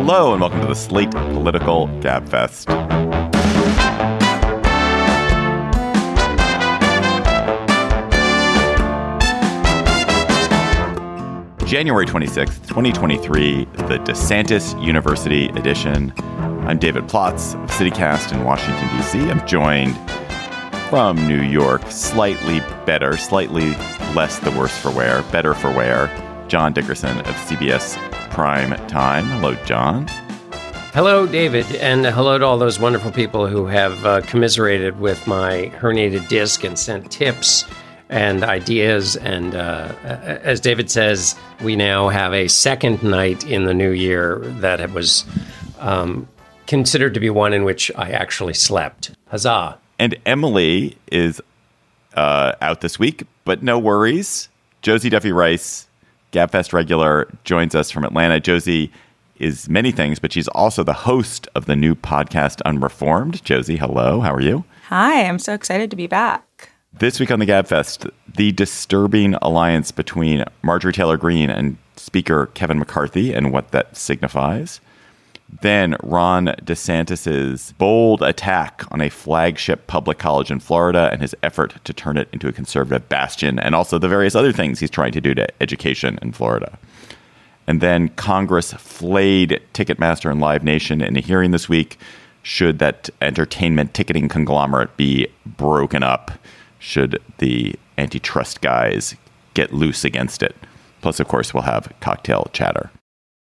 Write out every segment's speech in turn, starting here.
Hello, and welcome to the Slate Political Gabfest. January 26th, 2023, the DeSantis University edition. I'm David Plotz of CityCast in Washington, D.C. I'm joined from New York, slightly better, slightly less the worse for wear, better for wear, John Dickerson of CBS Prime Time. Hello, John. Hello, David, and hello to all those wonderful people who have uh, commiserated with my herniated disc and sent tips and ideas. And uh, as David says, we now have a second night in the new year that was um, considered to be one in which I actually slept. Huzzah! And Emily is uh, out this week, but no worries. Josie Duffy Rice, Gabfest regular, joins us from Atlanta. Josie is many things, but she's also the host of the new podcast Unreformed. Josie, hello. How are you? Hi, I'm so excited to be back. This week on the Gabfest, the disturbing alliance between Marjorie Taylor Greene and Speaker Kevin McCarthy and what that signifies. Then Ron DeSantis's bold attack on a flagship public college in Florida and his effort to turn it into a conservative bastion, and also the various other things he's trying to do to education in Florida. And then Congress flayed Ticketmaster and Live Nation in a hearing this week. Should that entertainment ticketing conglomerate be broken up? should the antitrust guys get loose against it. Plus, of course, we'll have cocktail chatter.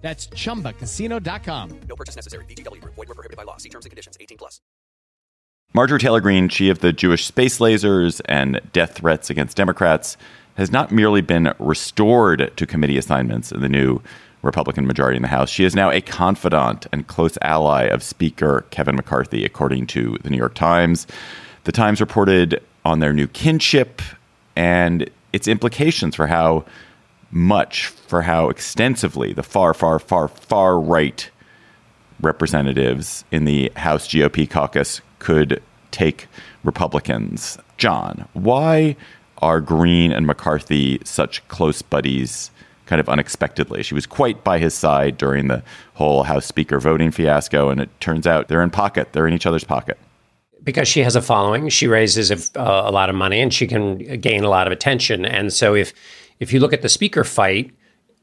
That's ChumbaCasino.com. No purchase necessary. VGW. Void were prohibited by law. See terms and conditions. 18 plus. Marjorie Taylor Greene, she of the Jewish space lasers and death threats against Democrats, has not merely been restored to committee assignments in the new Republican majority in the House. She is now a confidant and close ally of Speaker Kevin McCarthy, according to the New York Times. The Times reported on their new kinship and its implications for how much, for how extensively the far, far, far, far right representatives in the House GOP caucus could take Republicans. John, why are Greene and McCarthy such close buddies? Kind of unexpectedly. She was quite by his side during the whole House Speaker voting fiasco, and it turns out they're in pocket. They're in each other's pocket because she has a following, she raises a, a, lot of money and she can gain a lot of attention. And so if if you look at the speaker fight,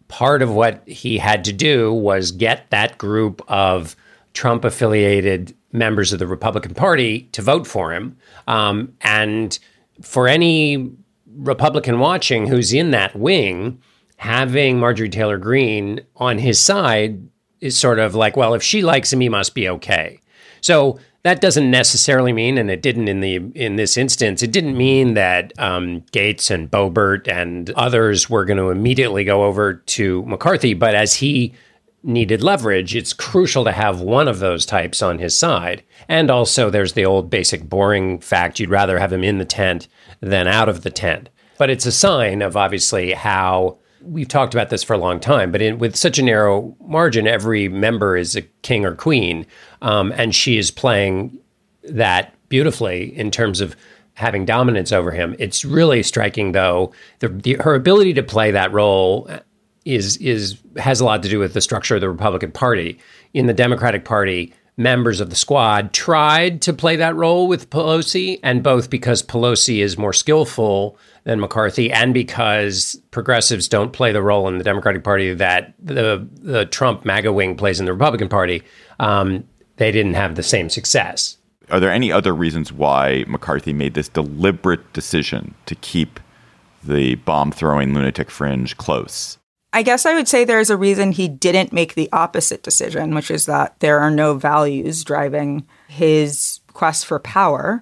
part of what he had to do was get that group of Trump affiliated members of the Republican Party to vote for him. Um, and for any Republican watching who's in that wing, having Marjorie Taylor Greene on his side is sort of like, well, if she likes him, he must be okay. So that doesn't necessarily mean, and it didn't in the in this instance, it didn't mean that um, Gaetz and Boebert and others were going to immediately go over to McCarthy. But as he needed leverage, it's crucial to have one of those types on his side. And also, there's the old basic boring fact: you'd rather have him in the tent than out of the tent. But it's a sign of obviously how we've talked about this for a long time, but in, with such a narrow margin, every member is a king or queen, um, and she is playing that beautifully in terms of having dominance over him. It's really striking, though, the, the, her ability to play that role is is has a lot to do with the structure of the Republican Party. In the Democratic Party, members of the squad tried to play that role with Pelosi, and both because Pelosi is more skillful than McCarthy, and because progressives don't play the role in the Democratic Party that the the Trump MAGA wing plays in the Republican Party, um, they didn't have the same success. Are there any other reasons why McCarthy made this deliberate decision to keep the bomb throwing lunatic fringe close? I guess I would say there's a reason he didn't make the opposite decision, which is that there are no values driving his quest for power.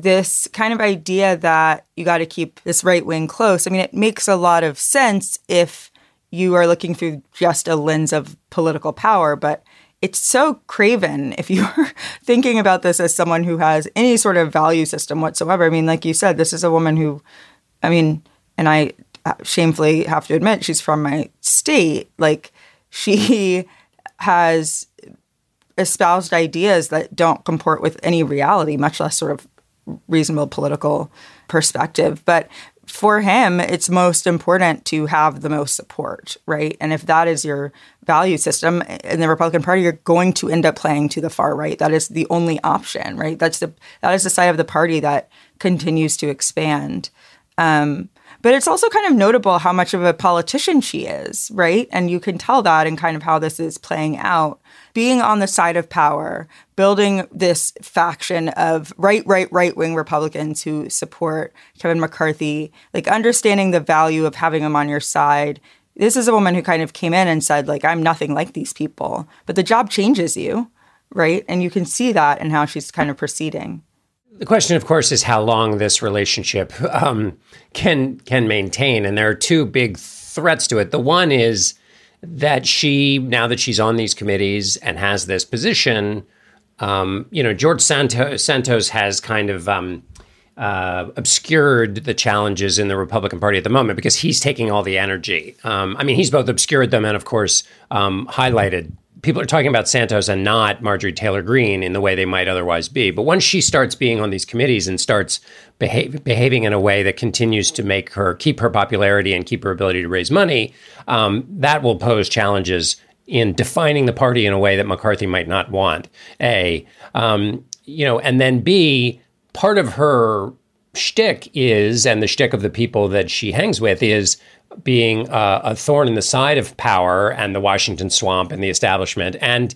This kind of idea that you got to keep this right wing close, I mean, it makes a lot of sense if you are looking through just a lens of political power, but it's so craven if you're thinking about this as someone who has any sort of value system whatsoever. I mean, like you said, this is a woman who, I mean, and I uh, shamefully have to admit, she's from my state. Like, she has espoused ideas that don't comport with any reality, much less sort of reasonable political perspective. But for him, it's most important to have the most support, right? And if that is your value system in the Republican Party, you're going to end up playing to the far right. That is the only option, right? That's the that is the side of the party that continues to expand. Um, but it's also kind of notable how much of a politician she is, right? And you can tell that in kind of how this is playing out. Being on the side of power, building this faction of right, right, right wing Republicans who support Kevin McCarthy, like understanding the value of having him on your side. This is a woman who kind of came in and said, like, I'm nothing like these people. But the job changes you, right? And you can see that in how she's kind of proceeding. The question, of course, is how long this relationship um, can can maintain, and there are two big threats to it. The one is that she, now that she's on these committees and has this position, um, you know, George Santos, Santos has kind of um, uh, obscured the challenges in the Republican Party at the moment because he's taking all the energy. Um, I mean, he's both obscured them and, of course, um, highlighted people are talking about Santos and not Marjorie Taylor Greene in the way they might otherwise be. But once she starts being on these committees and starts behave, behaving in a way that continues to make her keep her popularity and keep her ability to raise money, um, that will pose challenges in defining the party in a way that McCarthy might not want. A, um, you know, and then B, part of her shtick is, and the shtick of the people that she hangs with is being uh, a thorn in the side of power and the Washington swamp and the establishment. And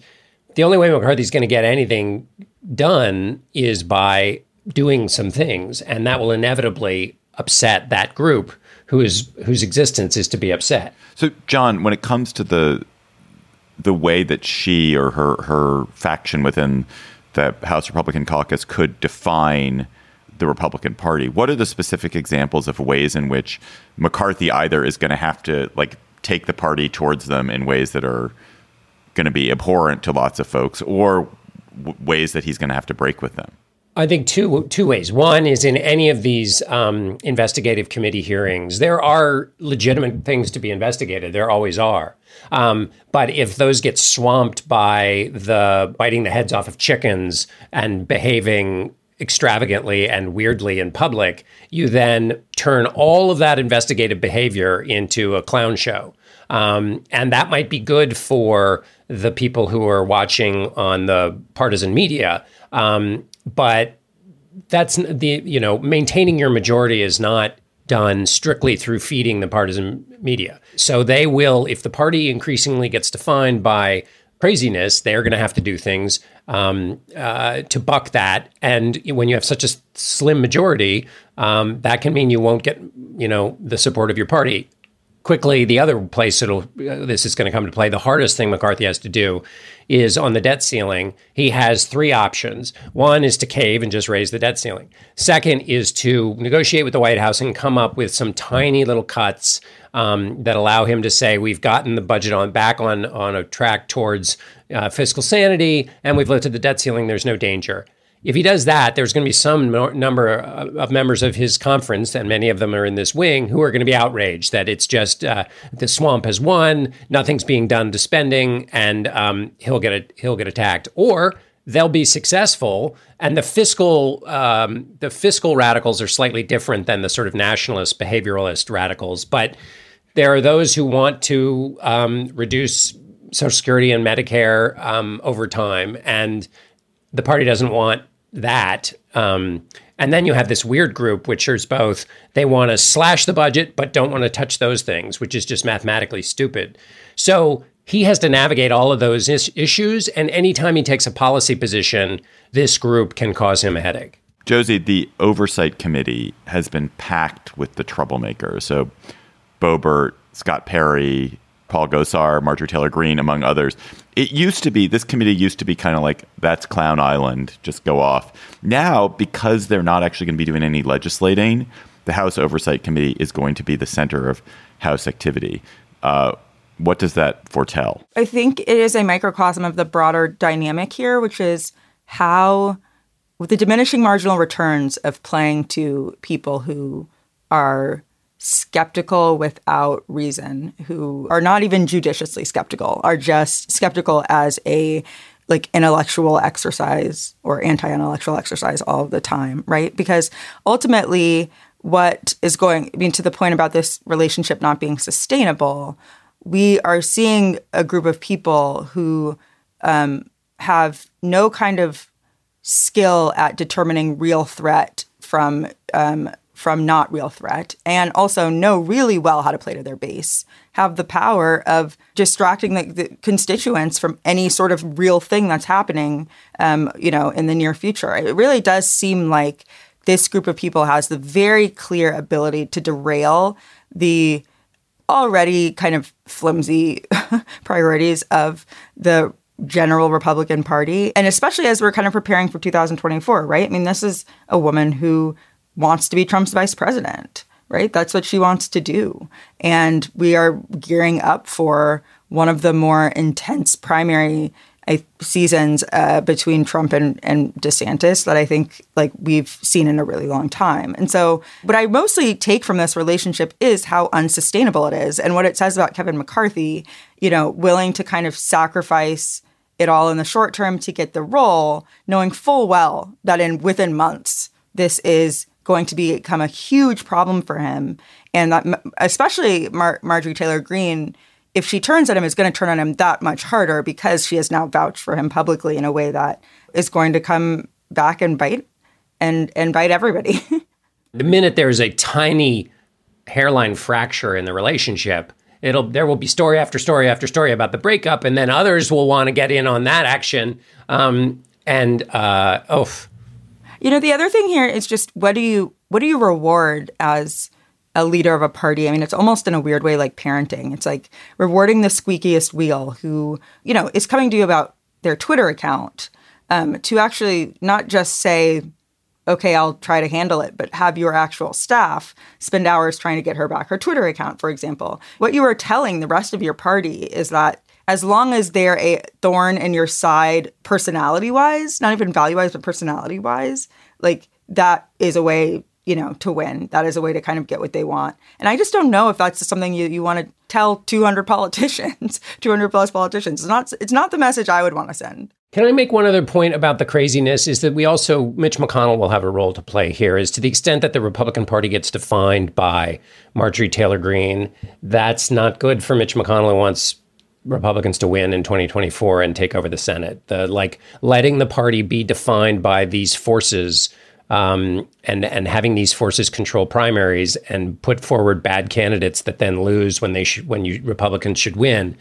the only way McCarthy's going to get anything done is by doing some things, and that will inevitably upset that group who is whose existence is to be upset. So, John, when it comes to the the way that she or her her faction within the House Republican caucus could define the Republican Party. What are the specific examples of ways in which McCarthy either is going to have to like take the party towards them in ways that are going to be abhorrent to lots of folks, or w- ways that he's going to have to break with them? I think two two ways. One is in any of these um, investigative committee hearings, there are legitimate things to be investigated. There always are. Um, but if those get swamped by the biting the heads off of chickens and behaving extravagantly and weirdly in public, you then turn all of that investigative behavior into a clown show. Um, and that might be good for the people who are watching on the partisan media. Um, but that's the, you know, maintaining your majority is not done strictly through feeding the partisan media. So they will, if the party increasingly gets defined by craziness, they're going to have to do things um, uh, to buck that. And when you have such a slim majority, um, that can mean you won't get, you know, the support of your party. Quickly, the other place it'll uh, this is going to come to play. The hardest thing McCarthy has to do is on the debt ceiling. He has three options. One is to cave and just raise the debt ceiling. Second is to negotiate with the White House and come up with some tiny little cuts um, that allow him to say we've gotten the budget on back on on a track towards uh, fiscal sanity and we've lifted the debt ceiling. There's no danger. If he does that, there's going to be some number of members of his conference, and many of them are in this wing, who are going to be outraged that it's just uh, the swamp has won, nothing's being done to spending, and um, he'll get a, he'll get attacked. Or they'll be successful, and the fiscal um, the fiscal radicals are slightly different than the sort of nationalist behavioralist radicals, but there are those who want to um, reduce Social Security and Medicare um, over time, and the party doesn't want that. Um, and then you have this weird group, which is both they want to slash the budget but don't want to touch those things, which is just mathematically stupid. So he has to navigate all of those is- issues, and anytime he takes a policy position, this group can cause him a headache. Josie, the oversight committee has been packed with the troublemakers. So Boebert, Scott Perry, Paul Gosar, Marjorie Taylor Greene, among others. It used to be, this committee used to be kind of like, that's Clown Island, just go off. Now, because they're not actually going to be doing any legislating, the House Oversight Committee is going to be the center of House activity. Uh, What does that foretell? I think it is a microcosm of the broader dynamic here, which is how, with the diminishing marginal returns of playing to people who are skeptical without reason, who are not even judiciously skeptical, are just skeptical as a like intellectual exercise or anti-intellectual exercise all the time, right? Because ultimately what is going I mean to the point about this relationship not being sustainable, we are seeing a group of people who um, have no kind of skill at determining real threat from um, from not real threat, and also know really well how to play to their base, have the power of distracting the, the constituents from any sort of real thing that's happening, um, you know, in the near future. It really does seem like this group of people has the very clear ability to derail the already kind of flimsy priorities of the general Republican Party. And especially as we're kind of preparing for 2024, right? I mean, this is a woman who wants to be Trump's vice president, right? That's what she wants to do. And we are gearing up for one of the more intense primary seasons uh, between Trump and, and DeSantis that I think like we've seen in a really long time. And so what I mostly take from this relationship is how unsustainable it is and what it says about Kevin McCarthy, you know, willing to kind of sacrifice it all in the short term to get the role, knowing full well that in within months this is going to become a huge problem for him and that especially Mar- Marjorie Taylor Greene if she turns at him, is going to turn on him that much harder because she has now vouched for him publicly in a way that is going to come back and bite and and bite everybody. the minute there's a tiny hairline fracture in the relationship, it'll there will be story after story after story about the breakup, and then others will want to get in on that action. Um, and uh, oh, you know, the other thing here is just what do you what do you reward as a leader of a party. I mean, it's almost in a weird way like parenting. It's like rewarding the squeakiest wheel who, you know, is coming to you about their Twitter account um, to actually not just say, okay, I'll try to handle it, but have your actual staff spend hours trying to get her back her Twitter account, for example. What you are telling the rest of your party is that as long as they're a thorn in your side personality wise, not even value wise, but personality wise, like that is a way you know, to win. That is a way to kind of get what they want. And I just don't know if that's something you, you want to tell 200 politicians, 200 plus politicians. It's not, it's not the message I would want to send. Can I make one other point about the craziness? Is that we also, Mitch McConnell will have a role to play here, is to the extent that the Republican Party gets defined by Marjorie Taylor Greene, that's not good for Mitch McConnell who wants Republicans to win in 2024 and take over the Senate. The like letting the party be defined by these forces um, and and having these forces control primaries and put forward bad candidates that then lose when they sh- when you Republicans should win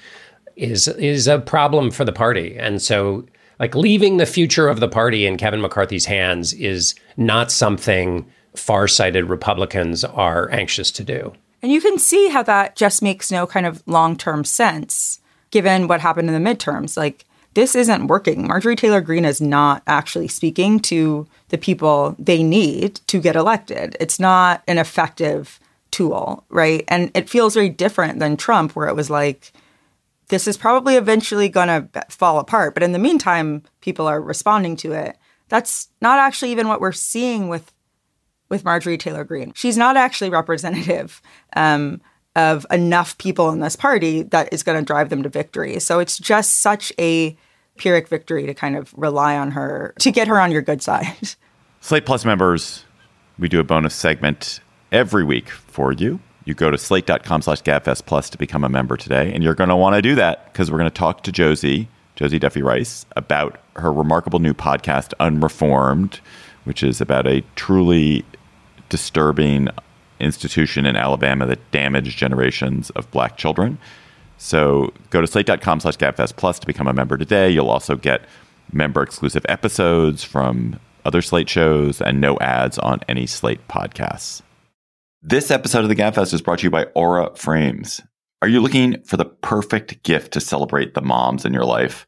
is is a problem for the party. And so, like leaving the future of the party in Kevin McCarthy's hands is not something far-sighted Republicans are anxious to do. And you can see how that just makes no kind of long-term sense given what happened in the midterms. Like this isn't working. Marjorie Taylor Greene is not actually speaking to the people they need to get elected. It's not an effective tool, right? And it feels very different than Trump, where it was like, this is probably eventually going to fall apart. But in the meantime, people are responding to it. That's not actually even what we're seeing with with Marjorie Taylor Greene. She's not actually representative um, of enough people in this party that is going to drive them to victory. So it's just such a Pyrrhic victory to kind of rely on her to get her on your good side. Slate Plus members, we do a bonus segment every week for you. You go to slate.com slash gabfest plus to become a member today. And you're going to want to do that because we're going to talk to Josie, Josie Duffy Rice, about her remarkable new podcast, Unreformed, which is about a truly disturbing institution in Alabama that damaged generations of black children. So go to slate.com slash gabfest plus to become a member today. You'll also get member exclusive episodes from other Slate shows and no ads on any Slate podcasts. This episode of the Gabfest is brought to you by Aura Frames. Are you looking for the perfect gift to celebrate the moms in your life?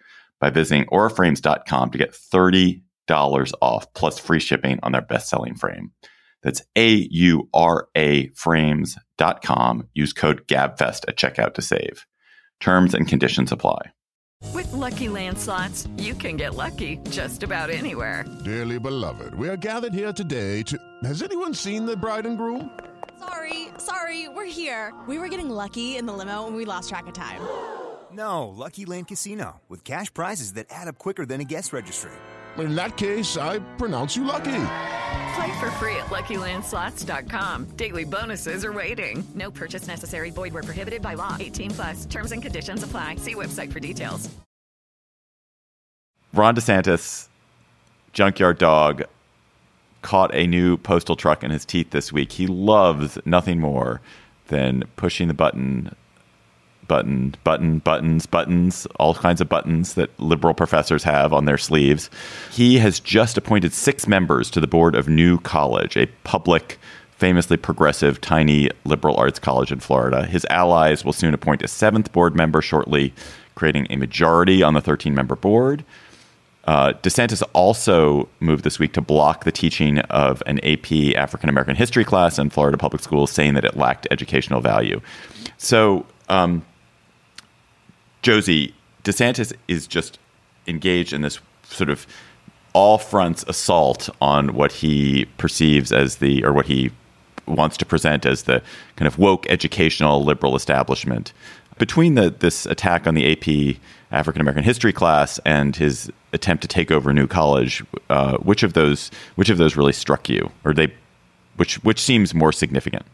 by visiting auraframes.com to get $30 off plus free shipping on their best selling frame. That's A U R A frames.com. Use code GABFEST at checkout to save. Terms and conditions apply. With LuckyLand Slots, you can get lucky just about anywhere. Dearly beloved, we are gathered here today to. Has anyone seen the bride and groom? Sorry, sorry, we're here. We were getting lucky in the limo and we lost track of time. No, Lucky Land Casino, with cash prizes that add up quicker than a guest registry. In that case, I pronounce you lucky. Play for free at LuckyLandSlots.com. Daily bonuses are waiting. No purchase necessary. Void where prohibited by law. 18 plus. Terms and conditions apply. See website for details. Ron DeSantis, junkyard dog, caught a new postal truck in his teeth this week. He loves nothing more than pushing the button button, button, buttons, buttons, all kinds of buttons that liberal professors have on their sleeves. He has just appointed six members to the board of New College, a public, famously progressive, tiny liberal arts college in Florida. His allies will soon appoint a seventh board member shortly, creating a majority on the 13 member board. Uh, DeSantis also moved this week to block the teaching of an AP African American history class in Florida public schools, saying that it lacked educational value. So, um, Josie, DeSantis is just engaged in this sort of all fronts assault on what he perceives as the, or what he wants to present as the kind of woke educational liberal establishment. Between the, this attack on the AP African American history class and his attempt to take over New College, uh, which of those which of those really struck you, or they, which which seems more significant?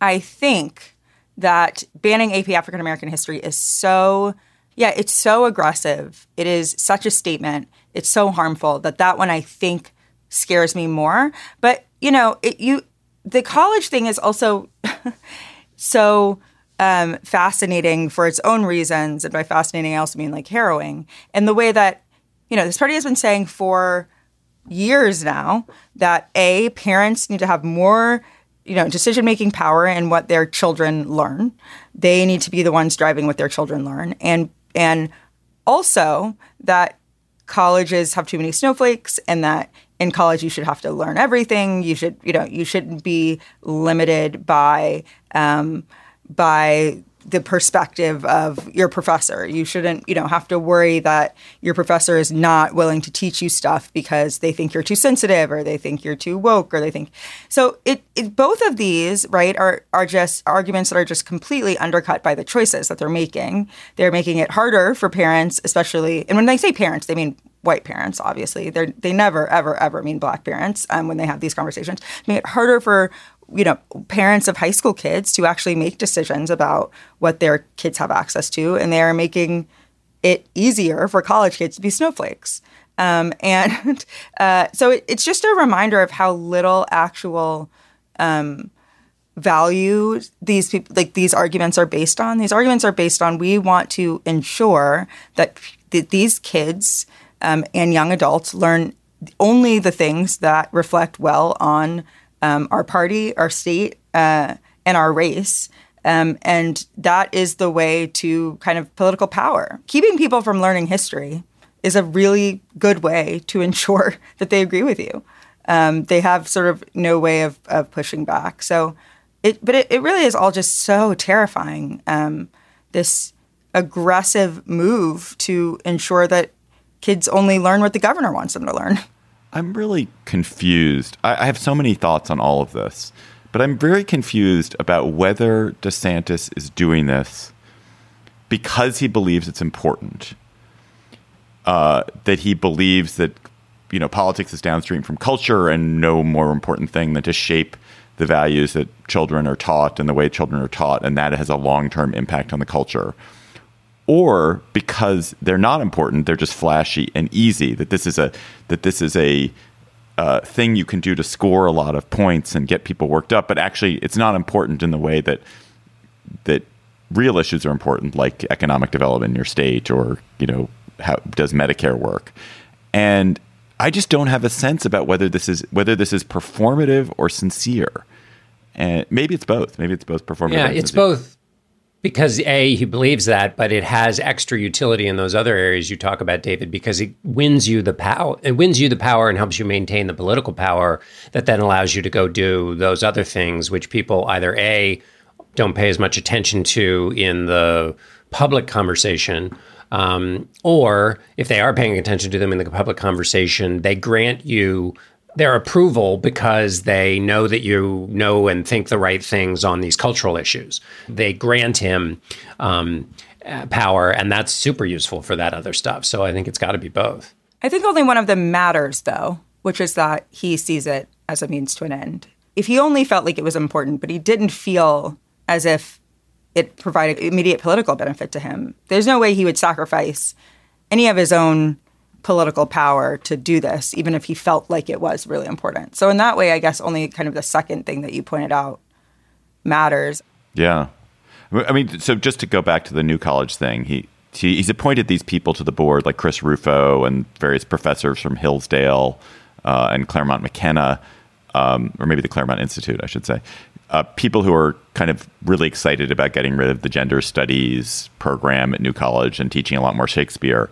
I think that banning AP African American history is so yeah, it's so aggressive. It is such a statement. It's so harmful that that one I think scares me more. But you know, it, you the college thing is also so um, fascinating for its own reasons, and by fascinating I also mean like harrowing. And the way that you know this party has been saying for years now that a parents need to have more you know decision making power in what their children learn they need to be the ones driving what their children learn and and also that colleges have too many snowflakes and that in college you should have to learn everything. You should you know you shouldn't be limited by um, by the perspective of your professor. You shouldn't, you know, have to worry that your professor is not willing to teach you stuff because they think you're too sensitive or they think you're too woke or they think so it, it both of these, right, are are just arguments that are just completely undercut by the choices that they're making. They're making it harder for parents, especially and when they say parents, they mean white parents, obviously. They they never, ever, ever mean black parents um, when they have these conversations. Make it harder for you know parents of high school kids to actually make decisions about what their kids have access to, and they are making it easier for college kids to be snowflakes. Um, and uh, so it, it's just a reminder of how little actual um, value these people like these arguments are based on. These arguments are based on we want to ensure that th- these kids um, and young adults learn only the things that reflect well on um, our party, our state, uh, and our race. Um, and that is the way to kind of political power. Keeping people from learning history is a really good way to ensure that they agree with you. Um, they have sort of no way of, of pushing back. So, it, but it, it really is all just so terrifying. Um, this aggressive move to ensure that kids only learn what the governor wants them to learn. I'm really confused. I, I have so many thoughts on all of this, but I'm very confused about whether DeSantis is doing this because he believes it's important. uh, that he believes that you know politics is downstream from culture and no more important thing than to shape the values that children are taught and the way children are taught, and that has a long term impact on the culture. Or because they're not important, they're just flashy and easy. That this is a that this is a uh, thing you can do to score a lot of points and get people worked up, but actually it's not important in the way that that real issues are important, like economic development in your state or you know how does Medicare work, and I just don't have a sense about whether this is whether this is performative or sincere, and maybe it's both. Maybe it's both performative. Yeah, it's sincere. both because a he believes that, but it has extra utility in those other areas you talk about, David, because it wins you the power. It wins you the power and helps you maintain the political power that then allows you to go do those other things, which people either a don't pay as much attention to in the public conversation. Um, or if they are paying attention to them in the public conversation, they grant you their approval because they know that you know and think the right things on these cultural issues. They grant him um, uh, power, and that's super useful for that other stuff. So I think it's got to be both. I think only one of them matters, though, which is that he sees it as a means to an end. If he only felt like it was important, but he didn't feel as if it provided immediate political benefit to him, there's no way he would sacrifice any of his own political power to do this, even if he felt like it was really important. So, in that way, I guess only kind of the second thing that you pointed out matters. Yeah. I mean, so just to go back to the new college thing, he, he he's appointed these people to the board, like Chris Rufo and various professors from Hillsdale uh, and Claremont McKenna, um, or maybe the Claremont Institute, I should say. Uh, people who are kind of really excited about getting rid of the gender studies program at New College and teaching a lot more Shakespeare.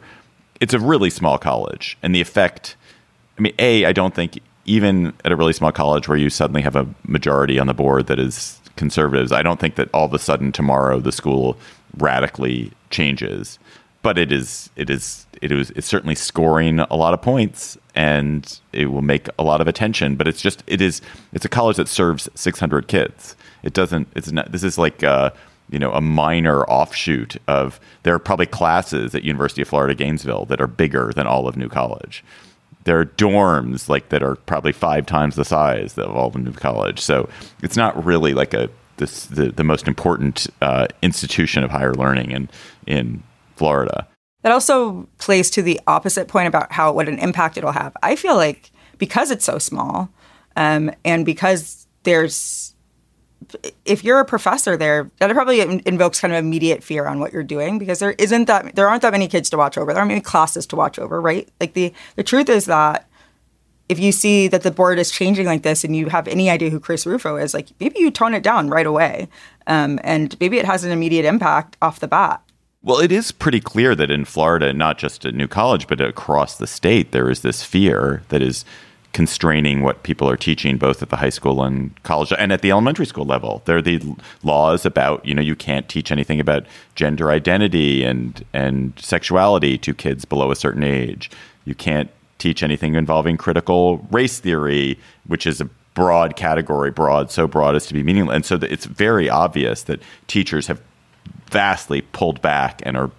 It's a really small college, and the effect. I mean, a I don't think even at a really small college where you suddenly have a majority on the board that is conservatives, I don't think that all of a sudden tomorrow the school radically changes. But it is it is it is it's certainly scoring a lot of points and it will make a lot of attention. But it's just it is it's a college that serves 600 kids. It doesn't. It's not. This is like. Uh, you know, a minor offshoot of there are probably classes at University of Florida Gainesville that are bigger than all of New College there are dorms like that are probably five times the size of all of new college. So it's not really like a this the, the most important uh, institution of higher learning in in Florida. That also plays to the opposite point about how what an impact it'll have. I feel like because it's so small, um, and because there's if you're a professor there, that probably invokes kind of immediate fear on what you're doing because there isn't that there aren't that many kids to watch over. There aren't many classes to watch over, right? Like the the truth is that if you see that the board is changing like this and you have any idea who Chris Rufo is, like maybe you tone it down right away, um, and maybe it has an immediate impact off the bat. Well, it is pretty clear that in Florida, not just at New College, but across the state, there is this fear that is constraining what people are teaching both at the high school and college and at the elementary school level. There are the laws about, you know, you can't teach anything about gender identity and and sexuality to kids below a certain age. You can't teach anything involving critical race theory, which is a broad category, broad, so broad as to be meaningless. And so it's very obvious that teachers have vastly pulled back and are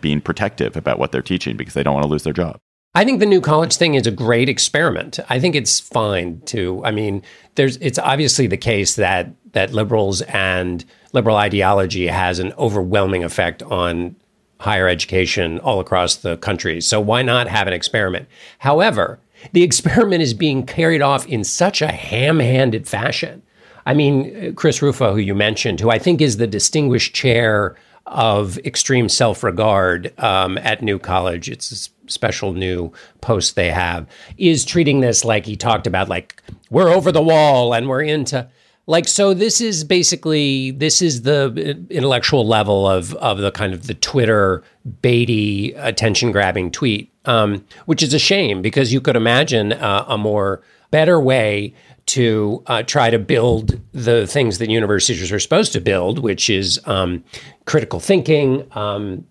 being protective about what they're teaching because they don't want to lose their job. I think the new college thing is a great experiment. I think it's fine to. I mean, there's it's obviously the case that that liberals and liberal ideology has an overwhelming effect on higher education all across the country. So why not have an experiment? However, the experiment is being carried off in such a ham-handed fashion. I mean, Chris Rufo, who you mentioned, who I think is the distinguished chair of extreme self-regard um, at New College. It's special new post they have is treating this like he talked about like we're over the wall and we're into like so this is basically this is the intellectual level of of the kind of the twitter baity attention grabbing tweet um, which is a shame because you could imagine uh, a more better way to uh, try to build the things that universities are supposed to build which is um, critical thinking um,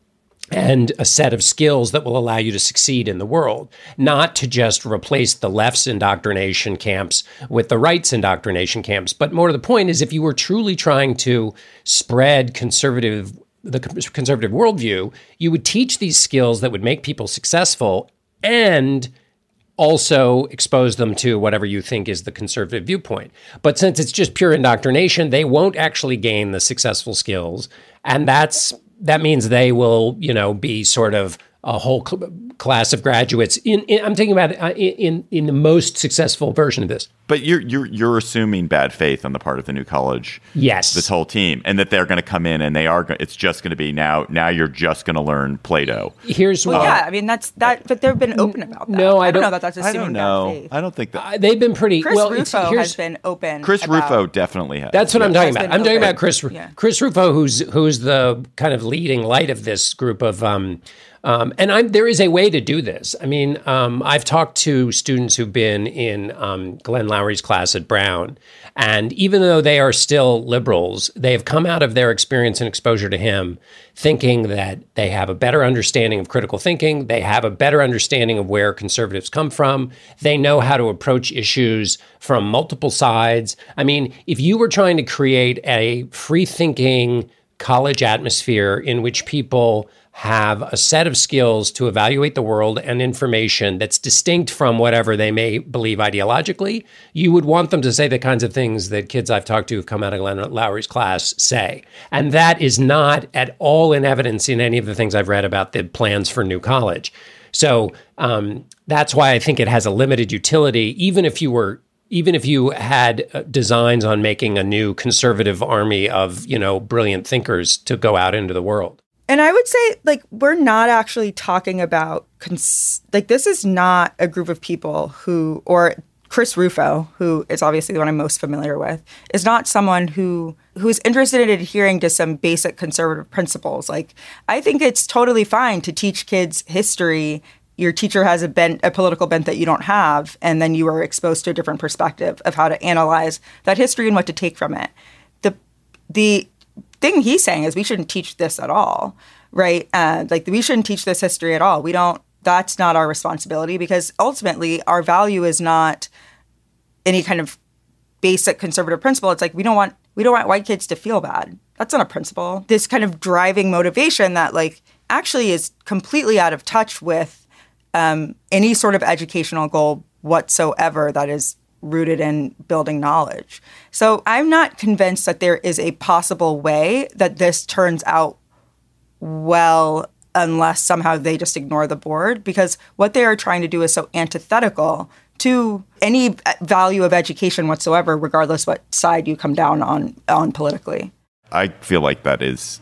and a set of skills that will allow you to succeed in the world, not to just replace the left's indoctrination camps with the right's indoctrination camps. But more to the point is if you were truly trying to spread conservative the conservative worldview, you would teach these skills that would make people successful and also expose them to whatever you think is the conservative viewpoint. But since it's just pure indoctrination, they won't actually gain the successful skills, and that's that means they will, you know, be sort of a whole cl- class of graduates. In, in I'm thinking about uh, in in the most successful version of this. But you're you're you're assuming bad faith on the part of the new college. Yes, this whole team, and that they're going to come in and they are. It's just going to be now. Now you're just going to learn Plato. Here's well, why. yeah. I mean, that's that. But they've been open about that. No, I don't, don't know that that's I assuming don't know. bad faith. I don't think that. Uh, they've been pretty. Chris well, Rufo has been open. Chris about- Rufo definitely has. That's what I'm talking about. I'm talking about Chris Yeah. Chris Rufo, who's who's the kind of leading light of this group of. Um, um, and I'm, there is a way to do this. I mean, um, I've talked to students who've been in um, Glenn Loury's class at Brown, and even though they are still liberals, they have come out of their experience and exposure to him thinking that they have a better understanding of critical thinking, they have a better understanding of where conservatives come from, they know how to approach issues from multiple sides. I mean, if you were trying to create a free thinking college atmosphere in which people have a set of skills to evaluate the world and information that's distinct from whatever they may believe ideologically, you would want them to say the kinds of things that kids I've talked to who've come out of Glenn Loury's class say. And that is not at all in evidence in any of the things I've read about the plans for New College. So um, that's why I think it has a limited utility, even if you were even if you had uh, designs on making a new conservative army of you know brilliant thinkers to go out into the world And I would say, like, we're not actually talking about, cons- like, this is not a group of people who, or Chris Rufo, who is obviously the one I'm most familiar with, is not someone who who's interested in adhering to some basic conservative principles. Like, I think it's totally fine to teach kids history. Your teacher has a bent, a political bent that you don't have, and then you are exposed to a different perspective of how to analyze that history and what to take from it. The the thing he's saying is we shouldn't teach this at all, right? Uh, like we shouldn't teach this history at all. We don't. That's not our responsibility because ultimately our value is not any kind of basic conservative principle. It's like we don't want we don't want white kids to feel bad. That's not a principle. This kind of driving motivation that like actually is completely out of touch with um, any sort of educational goal whatsoever that is rooted in building knowledge. So I'm not convinced that there is a possible way that this turns out well unless somehow they just ignore the board because what they are trying to do is so antithetical to any value of education whatsoever regardless what side you come down on on politically. I feel like that is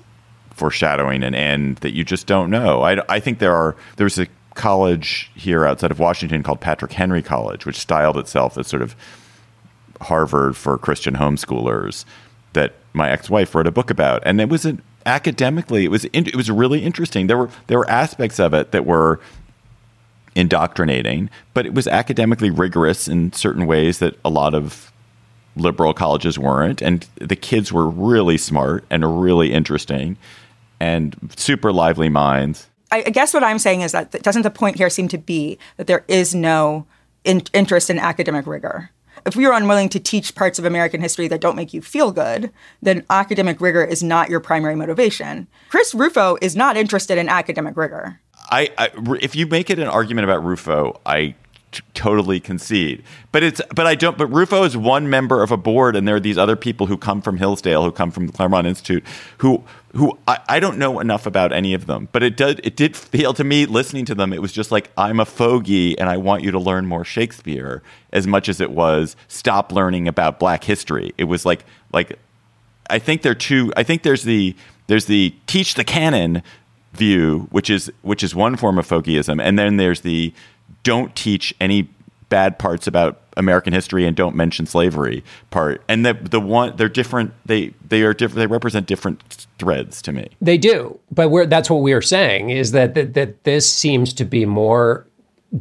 foreshadowing an end that you just don't know. I, I think there are there's a college here outside of Washington called Patrick Henry College, which styled itself as sort of Harvard for Christian homeschoolers. That my ex-wife wrote a book about, and it was an academically it was in, it was really interesting. There were there were aspects of it that were indoctrinating, but it was academically rigorous in certain ways that a lot of liberal colleges weren't. And the kids were really smart and really interesting and super lively minds. I, guess what I'm saying is that doesn't the point here seem to be that there is no in, interest in academic rigor? If we are unwilling to teach parts of American history that don't make you feel good, then academic rigor is not your primary motivation. Chris Rufo is not interested in academic rigor. I, I if you make it an argument about Rufo, I t- totally concede. But it's but I don't. But Rufo is one member of a board, and there are these other people who come from Hillsdale, who come from the Claremont Institute, who who I, I don't know enough about any of them. But it did it did feel to me listening to them, it was just like I'm a fogey, and I want you to learn more Shakespeare as much as it was stop learning about Black history. It was like like I think there are two. I think there's the there's the teach the canon view, which is which is one form of fogeyism, and then there's the don't teach any bad parts about American history and don't mention slavery part. And the the one they're different. They they are different. They represent different threads to me. They do, but that's what we are saying is that, that that this seems to be more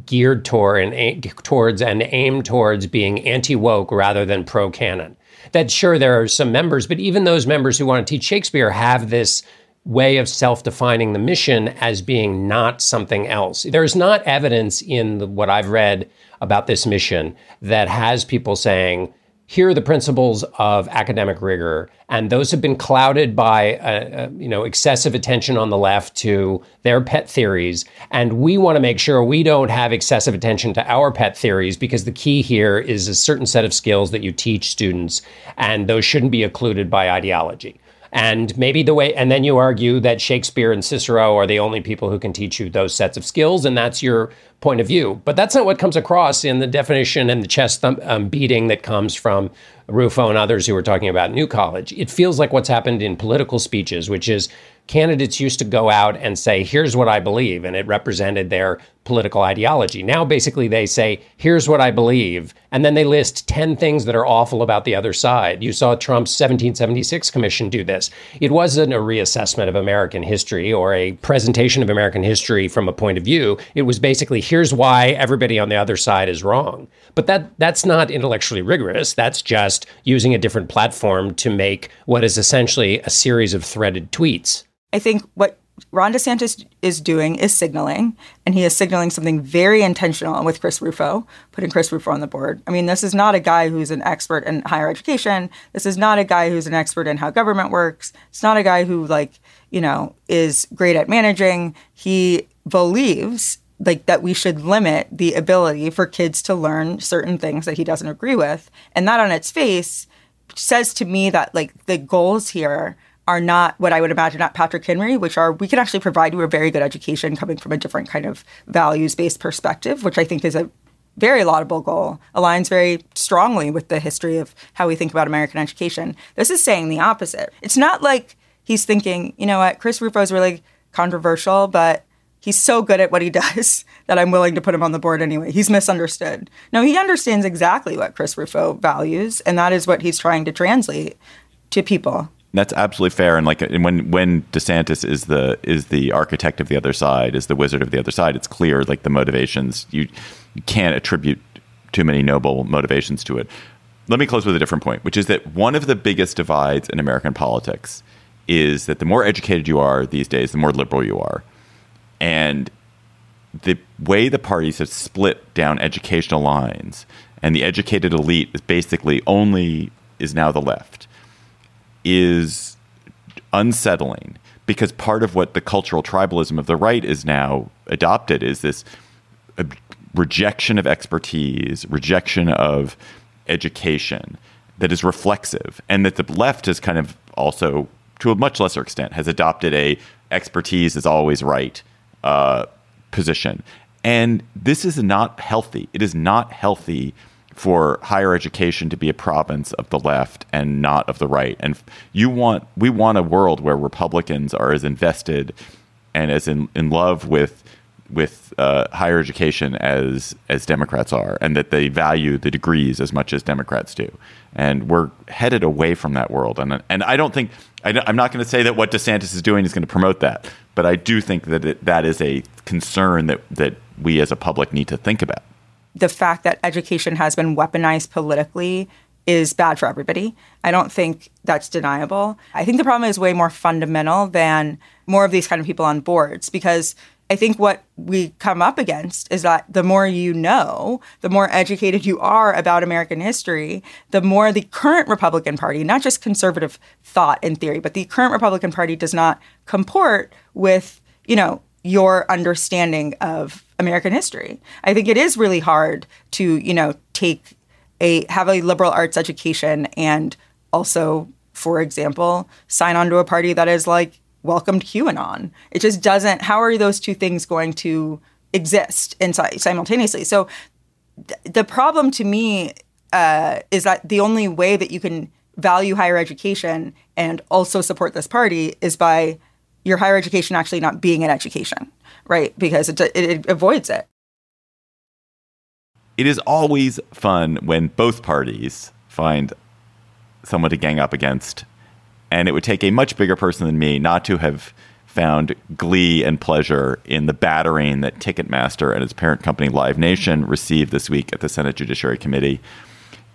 geared toward and towards and aimed towards being anti woke rather than pro canon. That sure there are some members, but even those members who want to teach Shakespeare have this way of self-defining the mission as being not something else. There's not evidence in the, what I've read about this mission that has people saying here are the principles of academic rigor, and those have been clouded by uh, uh, you know excessive attention on the left to their pet theories, and we want to make sure we don't have excessive attention to our pet theories because the key here is a certain set of skills that you teach students, and those shouldn't be occluded by ideology. And maybe the way, and then you argue that Shakespeare and Cicero are the only people who can teach you those sets of skills, and that's your point of view. But that's not what comes across in the definition and the chest thump, um, beating that comes from Rufo and others who were talking about New College. It feels like what's happened in political speeches, which is candidates used to go out and say, here's what I believe, and it represented their political ideology. Now, basically, they say, here's what I believe, and then they list 10 things that are awful about the other side. You saw Trump's 1776 commission do this. It wasn't a reassessment of American history or a presentation of American history from a point of view. It was basically, here's why everybody on the other side is wrong. But that that's not intellectually rigorous. That's just using a different platform to make what is essentially a series of threaded tweets. I think what Ron DeSantis is doing is signaling, and he is signaling something very intentional with Chris Rufo, putting Chris Rufo on the board. I mean, this is not a guy who's an expert in higher education. This is not a guy who's an expert in how government works. It's not a guy who, like, you know, is great at managing. He believes like that we should limit the ability for kids to learn certain things that he doesn't agree with, and that on its face says to me that like the goals here are not what I would imagine at Patrick Henry, which are we can actually provide you a very good education coming from a different kind of values based perspective, which I think is a very laudable goal, aligns very strongly with the history of how we think about American education. This is saying the opposite. It's not like he's thinking, you know what, Chris Rufo is really controversial, but he's so good at what he does that I'm willing to put him on the board anyway. He's misunderstood. No, he understands exactly what Chris Rufo values, and that is what he's trying to translate to people. That's absolutely fair. And like and when when DeSantis is the is the architect of the other side, is the wizard of the other side, it's clear like the motivations you you can't attribute too many noble motivations to it. Let me close with a different point, which is that one of the biggest divides in American politics is that the more educated you are these days, the more liberal you are. And the way the parties have split down educational lines and the educated elite is basically only is now the left is unsettling because part of what the cultural tribalism of the right is now adopted is this rejection of expertise, rejection of education that is reflexive, and that the left has kind of also, to a much lesser extent, has adopted a expertise is always right uh, position. And this is not healthy. It is not healthy for higher education to be a province of the left and not of the right. And you want we want a world where Republicans are as invested and as in, in love with with uh, higher education as as Democrats are, and that they value the degrees as much as Democrats do. And we're headed away from that world. And and I don't think I, am not going to say that what DeSantis is doing is going to promote that, but I do think that it, that is a concern that that we as a public need to think about the fact that education has been weaponized politically is bad for everybody. I don't think that's deniable. I think the problem is way more fundamental than more of these kind of people on boards because I think what we come up against is that the more you know, the more educated you are about American history, the more the current Republican Party, not just conservative thought and theory, but the current Republican Party does not comport with, you know, your understanding of American history. I think it is really hard to, you know, take a have a liberal arts education and also, for example, sign on to a party that is like welcomed QAnon. It just doesn't. How are those two things going to exist inside simultaneously? So th- the problem to me uh, is that the only way that you can value higher education and also support this party is by your higher education actually not being an education, right? Because it, it, it avoids it. It is always fun when both parties find someone to gang up against. And it would take a much bigger person than me not to have found glee and pleasure in the battering that Ticketmaster and its parent company Live Nation received this week at the Senate Judiciary Committee.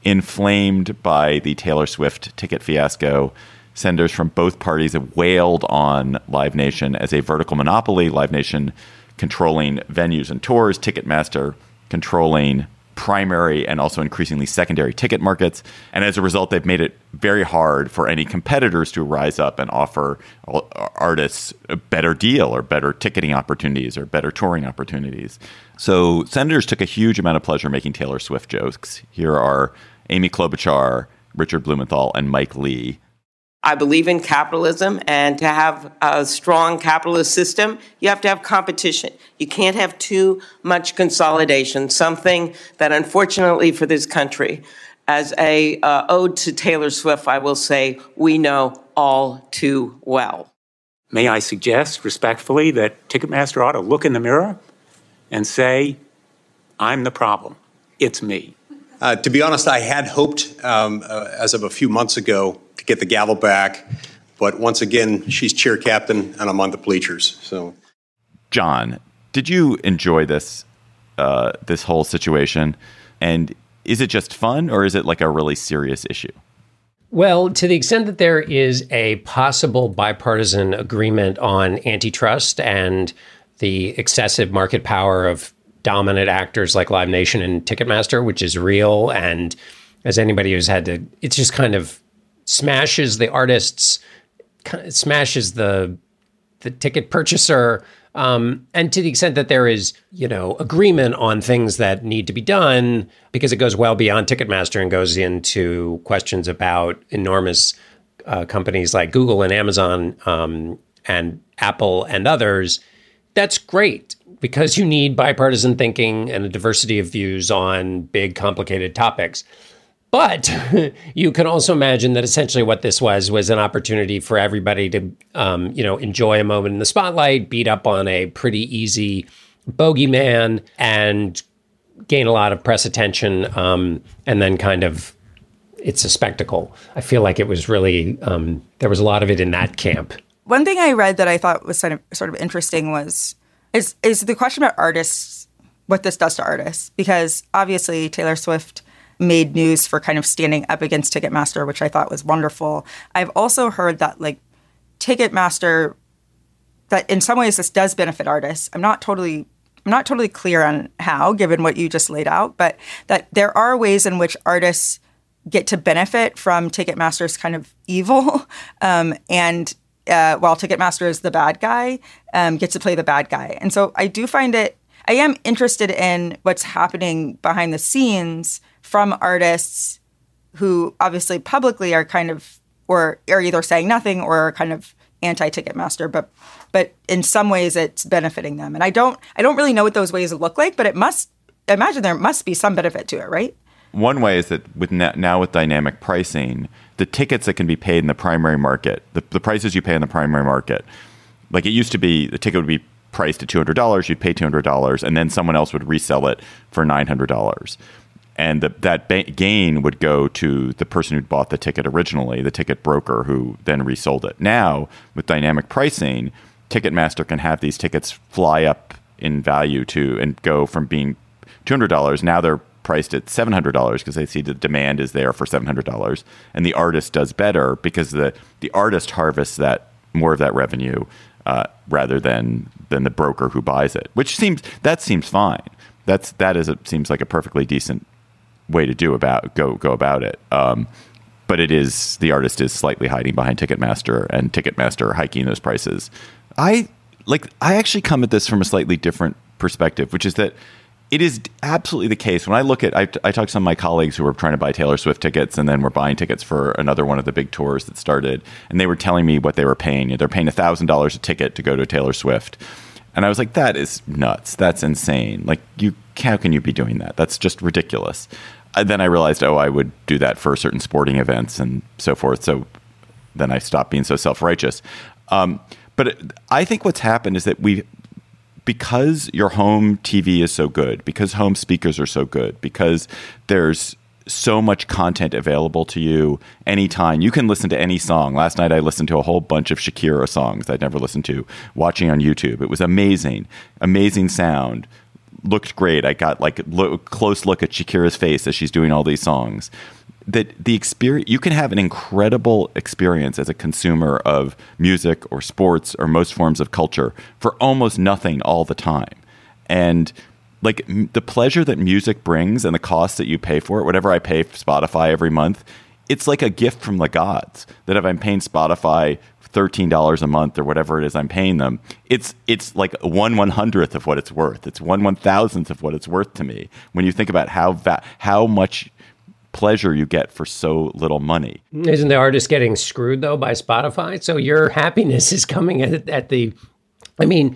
Inflamed by the Taylor Swift ticket fiasco, senators from both parties have wailed on Live Nation as a vertical monopoly. Live Nation controlling venues and tours, Ticketmaster controlling primary and also increasingly secondary ticket markets. And as a result, they've made it very hard for any competitors to rise up and offer artists a better deal or better ticketing opportunities or better touring opportunities. So senators took a huge amount of pleasure making Taylor Swift jokes. Here are Amy Klobuchar, Richard Blumenthal, and Mike Lee. I believe in capitalism, and to have a strong capitalist system, you have to have competition. You can't have too much consolidation, something that unfortunately for this country, as a uh, ode to Taylor Swift, I will say we know all too well. May I suggest respectfully that Ticketmaster ought to look in the mirror and say, I'm the problem. It's me. Uh, to be honest, I had hoped um, uh, as of a few months ago to get the gavel back, but once again, she's cheer captain and I'm on the bleachers. So, John, did you enjoy this uh, this whole situation? And is it just fun, or is it like a really serious issue? Well, to the extent that there is a possible bipartisan agreement on antitrust and the excessive market power of dominant actors like Live Nation and Ticketmaster, which is real. And as anybody who's had to, it's just kind of smashes the artists, smashes the the ticket purchaser. Um, and to the extent that there is, you know, agreement on things that need to be done, because it goes well beyond Ticketmaster and goes into questions about enormous uh, companies like Google and Amazon um, and Apple and others, that's great because you need bipartisan thinking and a diversity of views on big, complicated topics. But you can also imagine that essentially what this was was an opportunity for everybody to, um, you know, enjoy a moment in the spotlight, beat up on a pretty easy bogeyman, and gain a lot of press attention, um, and then kind of it's a spectacle. I feel like it was really um, there was a lot of it in that camp. One thing I read that I thought was sort of sort of interesting was is is the question about artists, what this does to artists, because obviously Taylor Swift made news for kind of standing up against Ticketmaster, which I thought was wonderful. I've also heard that like Ticketmaster that in some ways this does benefit artists. I'm not totally I'm not totally clear on how, given what you just laid out, but that there are ways in which artists get to benefit from Ticketmaster's kind of evil, um, and uh, while Ticketmaster is the bad guy, um, gets to play the bad guy. And so I do find it. I am interested in what's happening behind the scenes from artists who obviously publicly are kind of or are either saying nothing or are kind of anti Ticketmaster, but but in some ways it's benefiting them. And I don't I don't really know what those ways look like, but it must I imagine there must be some benefit to it, right? One way is that with now with dynamic pricing, the tickets that can be paid in the primary market, the, the prices you pay in the primary market, like it used to be, the ticket would be priced at two hundred dollars. You'd pay two hundred dollars, and then someone else would resell it for nine hundred dollars and the, that ba- gain would go to the person who bought the ticket originally, the ticket broker who then resold it. Now, with dynamic pricing, Ticketmaster can have these tickets fly up in value to and go from being $200 now they're priced at $700 because they see the demand is there for $700 and the artist does better because the the artist harvests that more of that revenue uh, rather than than the broker who buys it which seems that seems fine that's that is it seems like a perfectly decent way to do about go go about it. Um, but it is the artist is slightly hiding behind Ticketmaster and Ticketmaster hiking those prices. I like I actually come at this from a slightly different perspective, which is that it is absolutely the case. When I look at, I, I talked to some of my colleagues who were trying to buy Taylor Swift tickets and then were buying tickets for another one of the big tours that started, and they were telling me what they were paying. They're paying thousand dollars a ticket to go to Taylor Swift, and I was like, that is nuts. That's insane. Like you, how can you be doing that? That's just ridiculous then I realized, oh, I would do that for certain sporting events and so forth. So then I stopped being so self righteous. Um, but I think what's happened is that we, because your home TV is so good, because home speakers are so good, because there's so much content available to you anytime. You can listen to any song. Last night I listened to a whole bunch of Shakira songs I'd never listened to watching on YouTube. It was amazing, amazing sound, looked great. I got like a close look at Shakira's face as she's doing all these songs. That the experience you can have an incredible experience as a consumer of music or sports or most forms of culture for almost nothing all the time. And like m- the pleasure that music brings and the cost that you pay for it, whatever I pay for Spotify every month, it's like a gift from the gods. That if I'm paying Spotify thirteen dollars a month or whatever it is I'm paying them, it's it's like one one hundredth of what it's worth. It's one one thousandth of what it's worth to me. When you think about how va- how much pleasure you get for so little money. Isn't the artist getting screwed though by Spotify? So your happiness is coming at, at the, I mean,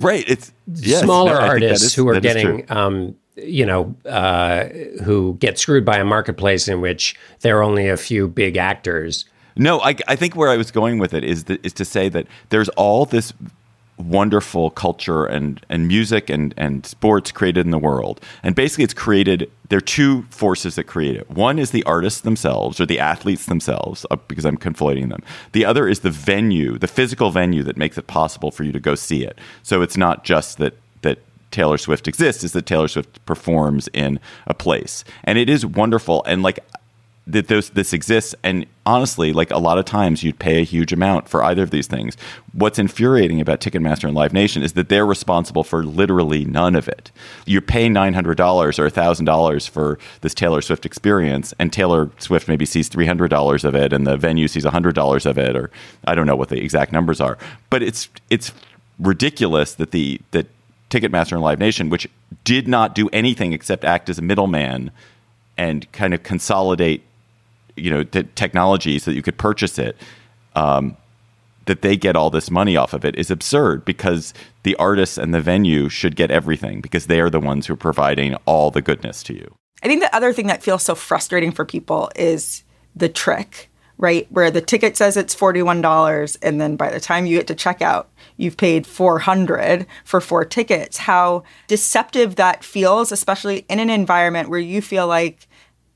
right? It's yes, smaller no, I think that artists is- who are getting, um, you know, uh, who get screwed by a marketplace in which there are only a few big actors. No, I, I think where I was going with it is to say that there's all this wonderful culture and, and music and, and sports created in the world. And basically, it's created, there are two forces that create it. One is the artists themselves or the athletes themselves, uh, because I'm conflating them. The other is the venue, the physical venue that makes it possible for you to go see it. So it's not just that, that Taylor Swift exists, is that Taylor Swift performs in a place. And it is wonderful. And like, that those, this exists. And honestly, like a lot of times you'd pay a huge amount for either of these things. What's infuriating about Ticketmaster and Live Nation is that they're responsible for literally none of it. You're paying $900 or $1,000 for this Taylor Swift experience, and Taylor Swift maybe sees $300 of it, and the venue sees $100 of it, or I don't know what the exact numbers are. But it's, it's ridiculous that the, that Ticketmaster and Live Nation, which did not do anything except act as a middleman and kind of consolidate you know the technology so that you could purchase it um, that they get all this money off of it is absurd because the artists and the venue should get everything because they are the ones who are providing all the goodness to you I think the other thing that feels so frustrating for people is the trick, right? Where the ticket says it's $41 and then by the time you get to checkout, you've paid 400 for four tickets. How deceptive that feels, especially in an environment where you feel like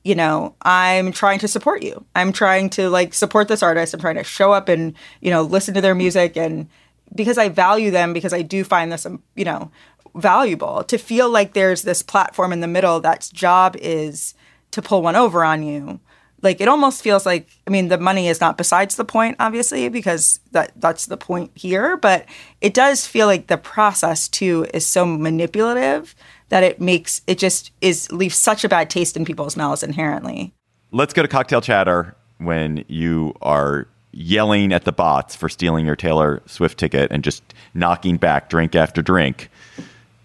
you know, I'm trying to support you. I'm trying to like support this artist. I'm trying to show up and, you know, listen to their music and because I value them because I do find this, um, you know, valuable to feel like there's this platform in the middle that's job is to pull one over on you. Like it almost feels like I mean the money is not besides the point obviously because that that's the point here, but it does feel like the process too is so manipulative that it makes it just is leaves such a bad taste in people's mouths inherently. let's go to cocktail chatter when you are yelling at the bots for stealing your taylor swift ticket and just knocking back drink after drink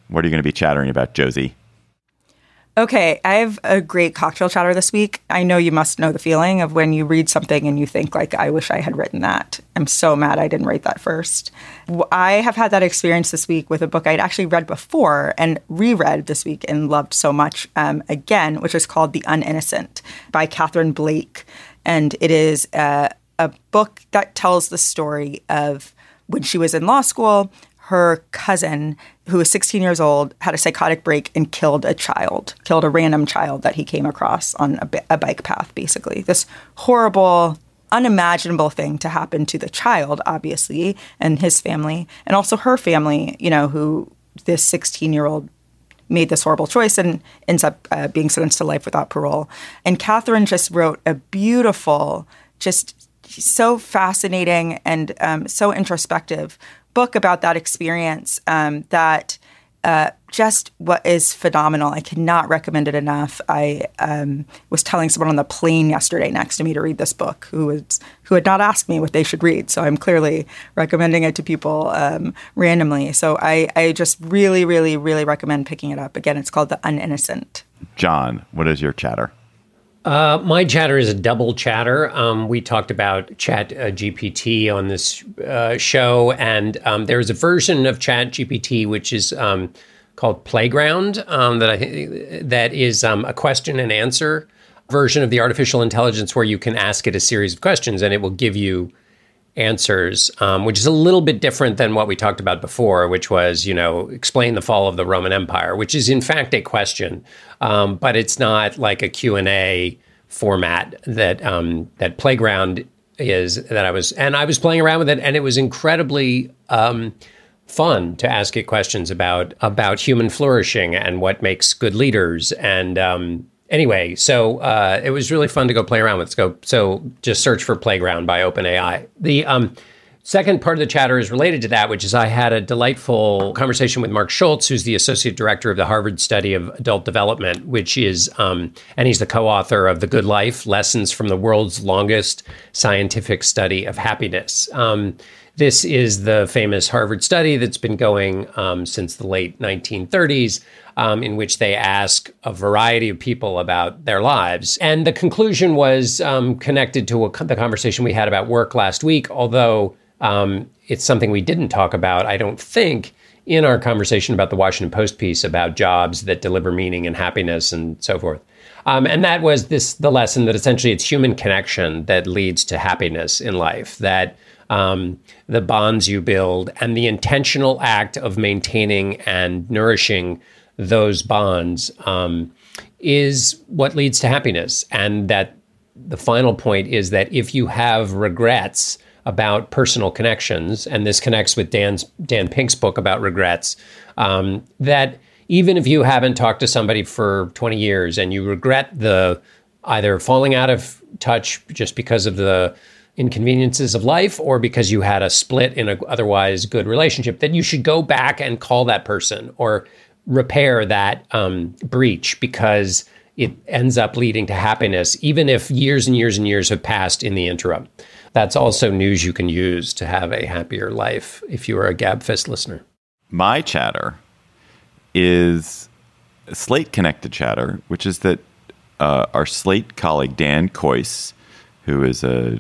what are you going to be chattering about josie Okay, I have a great cocktail chatter this week. I know you must know the feeling of when you read something and you think like I wish I had written that. I'm so mad I didn't write that first. I have had that experience this week with a book I'd actually read before and reread this week and loved so much um, again, which is called The Uninnocent by Katharine Blake, and it is a, a book that tells the story of when she was in law school. Her cousin, who was 16 years old, had a psychotic break and killed a child, killed a random child that he came across on a, a bike path, basically. This horrible, unimaginable thing to happen to the child, obviously, and his family, and also her family, you know, who this 16 year old made this horrible choice and ends up uh, being sentenced to life without parole. And Katharine just wrote a beautiful, just so fascinating and um, so introspective book about that experience um, that uh, just what is phenomenal. I cannot recommend it enough. I um, was telling someone on the plane yesterday next to me to read this book who was who had not asked me what they should read. So I'm clearly recommending it to people um, randomly. So I, I just really, really, really recommend picking it up. Again, it's called The Uninnocent. john what is your chatter Uh, my chatter is a double chatter. Um, we talked about Chat uh, GPT on this uh, show, and um, there's a version of Chat GPT which is um, called Playground um, that I think that is um, a question and answer version of the artificial intelligence where you can ask it a series of questions and it will give you answers, um, which is a little bit different than what we talked about before, which was, you know, explain the fall of the Roman Empire, which is in fact a question, um, but it's not like a Q and A format that um, that Playground is. That I was, and I was playing around with it, and it was incredibly. Um, fun to ask it questions about about human flourishing and what makes good leaders and um, anyway so uh, it was really fun to go play around with so so just search for playground by openai the um, second part of the chatter is related to that, which is I had a delightful conversation with Marc Schulz, who's the associate director of the Harvard Study of Adult Development, which is, um, and he's the co author of The Good Life Lessons from the World's Longest Scientific Study of Happiness. Um, this is the famous Harvard study that's been going um, since the late 1930s, um, in which they ask a variety of people about their lives. And the conclusion was um, connected to a, the conversation we had about work last week, although um, it's something we didn't talk about, I don't think, in our conversation about the Washington Post piece about jobs that deliver meaning and happiness and so forth. Um, and that was this the lesson that essentially it's human connection that leads to happiness in life. That um, the bonds you build and the intentional act of maintaining and nourishing those bonds um, is what leads to happiness. And that the final point is that if you have regrets about personal connections, and this connects with Dan's Dan Pink's book about regrets, um, that even if you haven't talked to somebody for 20 years and you regret the either falling out of touch just because of the inconveniences of life or because you had a split in an otherwise good relationship, then you should go back and call that person or repair that um, breach because it ends up leading to happiness, even if years and years and years have passed in the interim. That's also news you can use to have a happier life if you are a Gabfest listener. My chatter is Slate connected chatter, which is that uh, our Slate colleague Dan Kois, who is a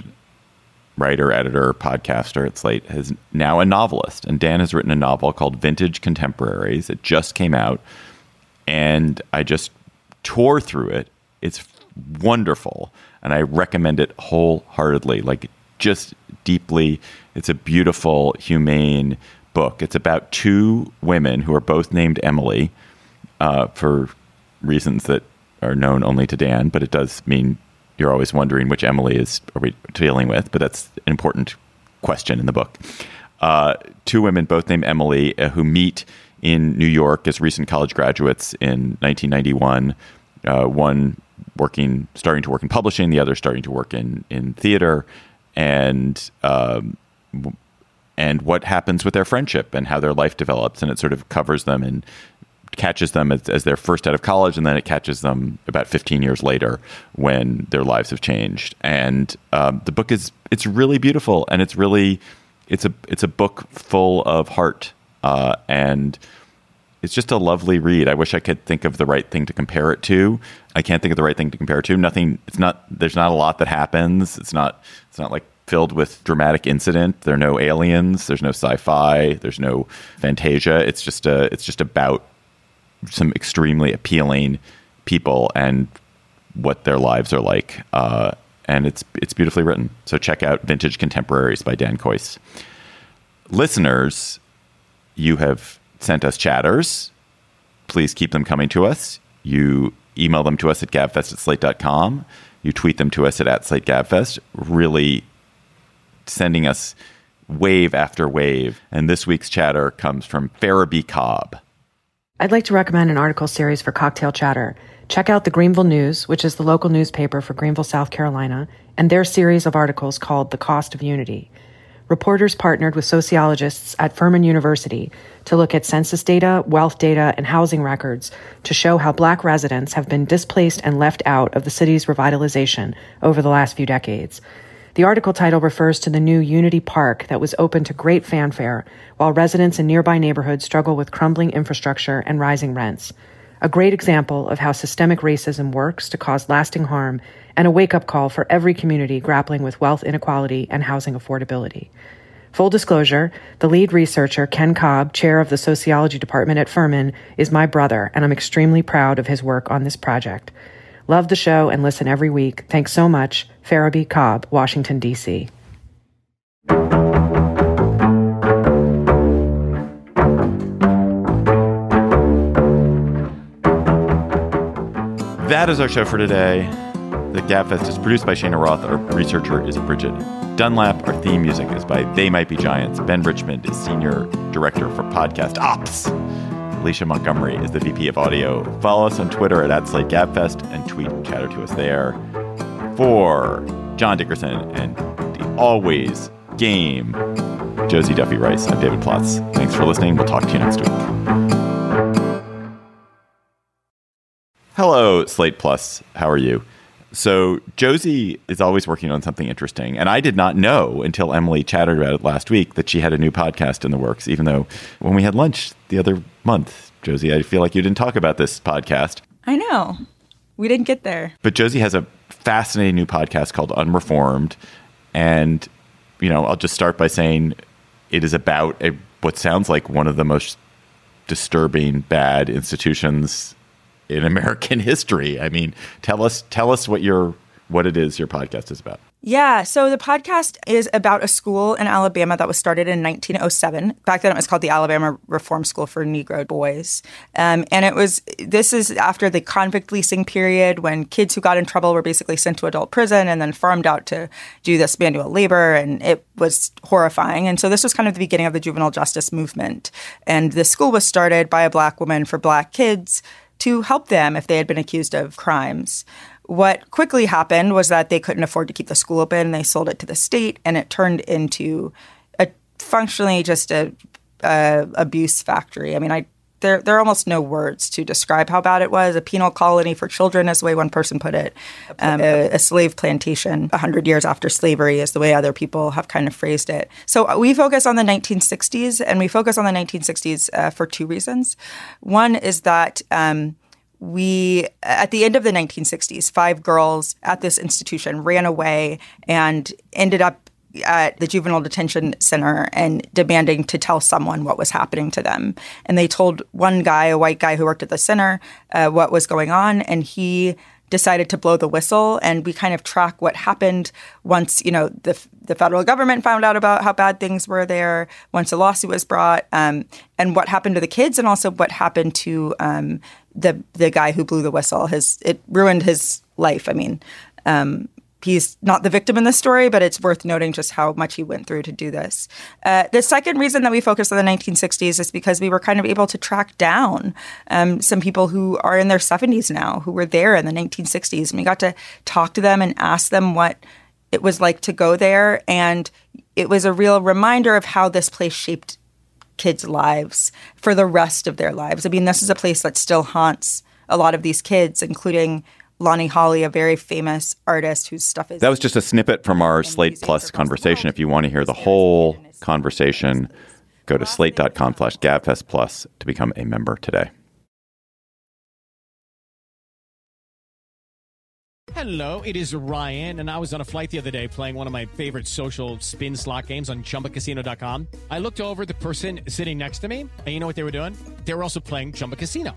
writer, editor, podcaster at Slate, is now a novelist. And Dan has written a novel called Vintage Contemporaries. It just came out. And I just tore through it. It's wonderful. And I recommend it wholeheartedly, like just deeply. It's a beautiful, humane book. It's about two women who are both named Emily uh, for reasons that are known only to Dan, but it does mean you're always wondering which Emily is are we dealing with, but that's an important question in the book. Uh, two women, both named Emily, uh, who meet in New York as recent college graduates in 1991. Uh, one working, starting to work in publishing, the other starting to work in in theater, and um, and what happens with their friendship and how their life develops, and it sort of covers them and catches them as, as they're first out of college, and then it catches them about 15 years later when their lives have changed. And um, the book is it's really beautiful, and it's really it's a it's a book full of heart, uh, and it's just a lovely read. I wish I could think of the right thing to compare it to. I can't think of the right thing to compare it to. Nothing. It's not. There's not a lot that happens. It's not. It's not like filled with dramatic incident. There are no aliens. There's no sci-fi. There's no fantasia. It's just a. It's just about some extremely appealing people and what their lives are like. Uh, and it's it's beautifully written. So check out Vintage Contemporaries by Dan Kois. Listeners, you have sent us chatters. Please keep them coming to us. You email them to us at gabfest at slate.com. You tweet them to us at, at slate gabfest. Really sending us wave after wave. And this week's chatter comes from Farabee Cobb. I'd like to recommend an article series for Cocktail Chatter. Check out the Greenville News, which is the local newspaper for Greenville, South Carolina, and their series of articles called The Cost of Unity. Reporters partnered with sociologists at Furman University to look at census data, wealth data, and housing records to show how black residents have been displaced and left out of the city's revitalization over the last few decades. The article title refers to the new Unity Park that was opened to great fanfare, while residents in nearby neighborhoods struggle with crumbling infrastructure and rising rents. A great example of how systemic racism works to cause lasting harm, and a wake up call for every community grappling with wealth inequality and housing affordability. Full disclosure, the lead researcher, Ken Cobb, chair of the sociology department at Furman, is my brother, and I'm extremely proud of his work on this project. Love the show and listen every week. Thanks so much. Farabee Cobb, Washington, D.C. That is our show for today. The Gabfest is produced by Shayna Roth. Our researcher is Bridget Dunlap. Our theme music is by They Might Be Giants. Ben Richmond is Senior Director for Podcast Ops. Alicia Montgomery is the VP of Audio. Follow us on Twitter at, at and tweet chatter to us there. For John Dickerson and the always game Josie Duffy Rice. I'm David Plotz. Thanks for listening. We'll talk to you next week. Hello, Slate Plus. How are you? So, Josie is always working on something interesting. And I did not know until Emily chatted about it last week that she had a new podcast in the works, even though when we had lunch the other month, Josie, I feel like you didn't talk about this podcast. I know. We didn't get there. But Josie has a fascinating new podcast called Unreformed. And, you know, I'll just start by saying it is about a, what sounds like one of the most disturbing, bad institutions in American history. I mean, tell us tell us what your what it is your podcast is about. Yeah, so the podcast is about a school in Alabama that was started in 1907. Back then, it was called the Alabama Reform School for Negro Boys, um, and it was this is after the convict leasing period when kids who got in trouble were basically sent to adult prison and then farmed out to do this manual labor, and it was horrifying. And so this was kind of the beginning of the juvenile justice movement, and the school was started by a black woman for black kids to help them if they had been accused of crimes. What quickly happened was that they couldn't afford to keep the school open. They sold it to the state, and it turned into a functionally just a, a abuse factory. I mean, I there there are almost no words to describe how bad it was. A penal colony for children, is the way one person put it. Um, a, a, slave plantation, hundred years after slavery, is the way other people have kind of phrased it. So we focus on the 1960s, and we focus on the 1960s uh, for two reasons. One is that. Um, we at the end of the 1960s five girls at this institution ran away and ended up at the juvenile detention center and demanding to tell someone what was happening to them and they told one guy a white guy who worked at the center uh, what was going on and he decided to blow the whistle and we kind of track what happened once you know the the federal government found out about how bad things were there once a lawsuit was brought um, and what happened to the kids and also what happened to um, the the guy who blew the whistle. His it ruined his life. I mean, um, he's not the victim in this story, but it's worth noting just how much he went through to do this. Uh, the second reason that we focus on the 1960s is because we were kind of able to track down um, some people who are in their 70s now, who were there in the 1960s, and we got to talk to them and ask them what it was like to go there, and it was a real reminder of how this place shaped kids' lives for the rest of their lives. I mean, this is a place that still haunts a lot of these kids, including Lonnie Holley, a very famous artist whose stuff is. That was just a snippet from our Slate Plus conversation. If you want to hear the whole conversation, go to slate.com slash gabfest plus to become a member today. Hello, it is Ryan, and I was on a flight the other day playing one of my favorite social spin slot games on chumbacasino.com. I looked over the person sitting next to me, and you know what they were doing? They were also playing Chumba Casino.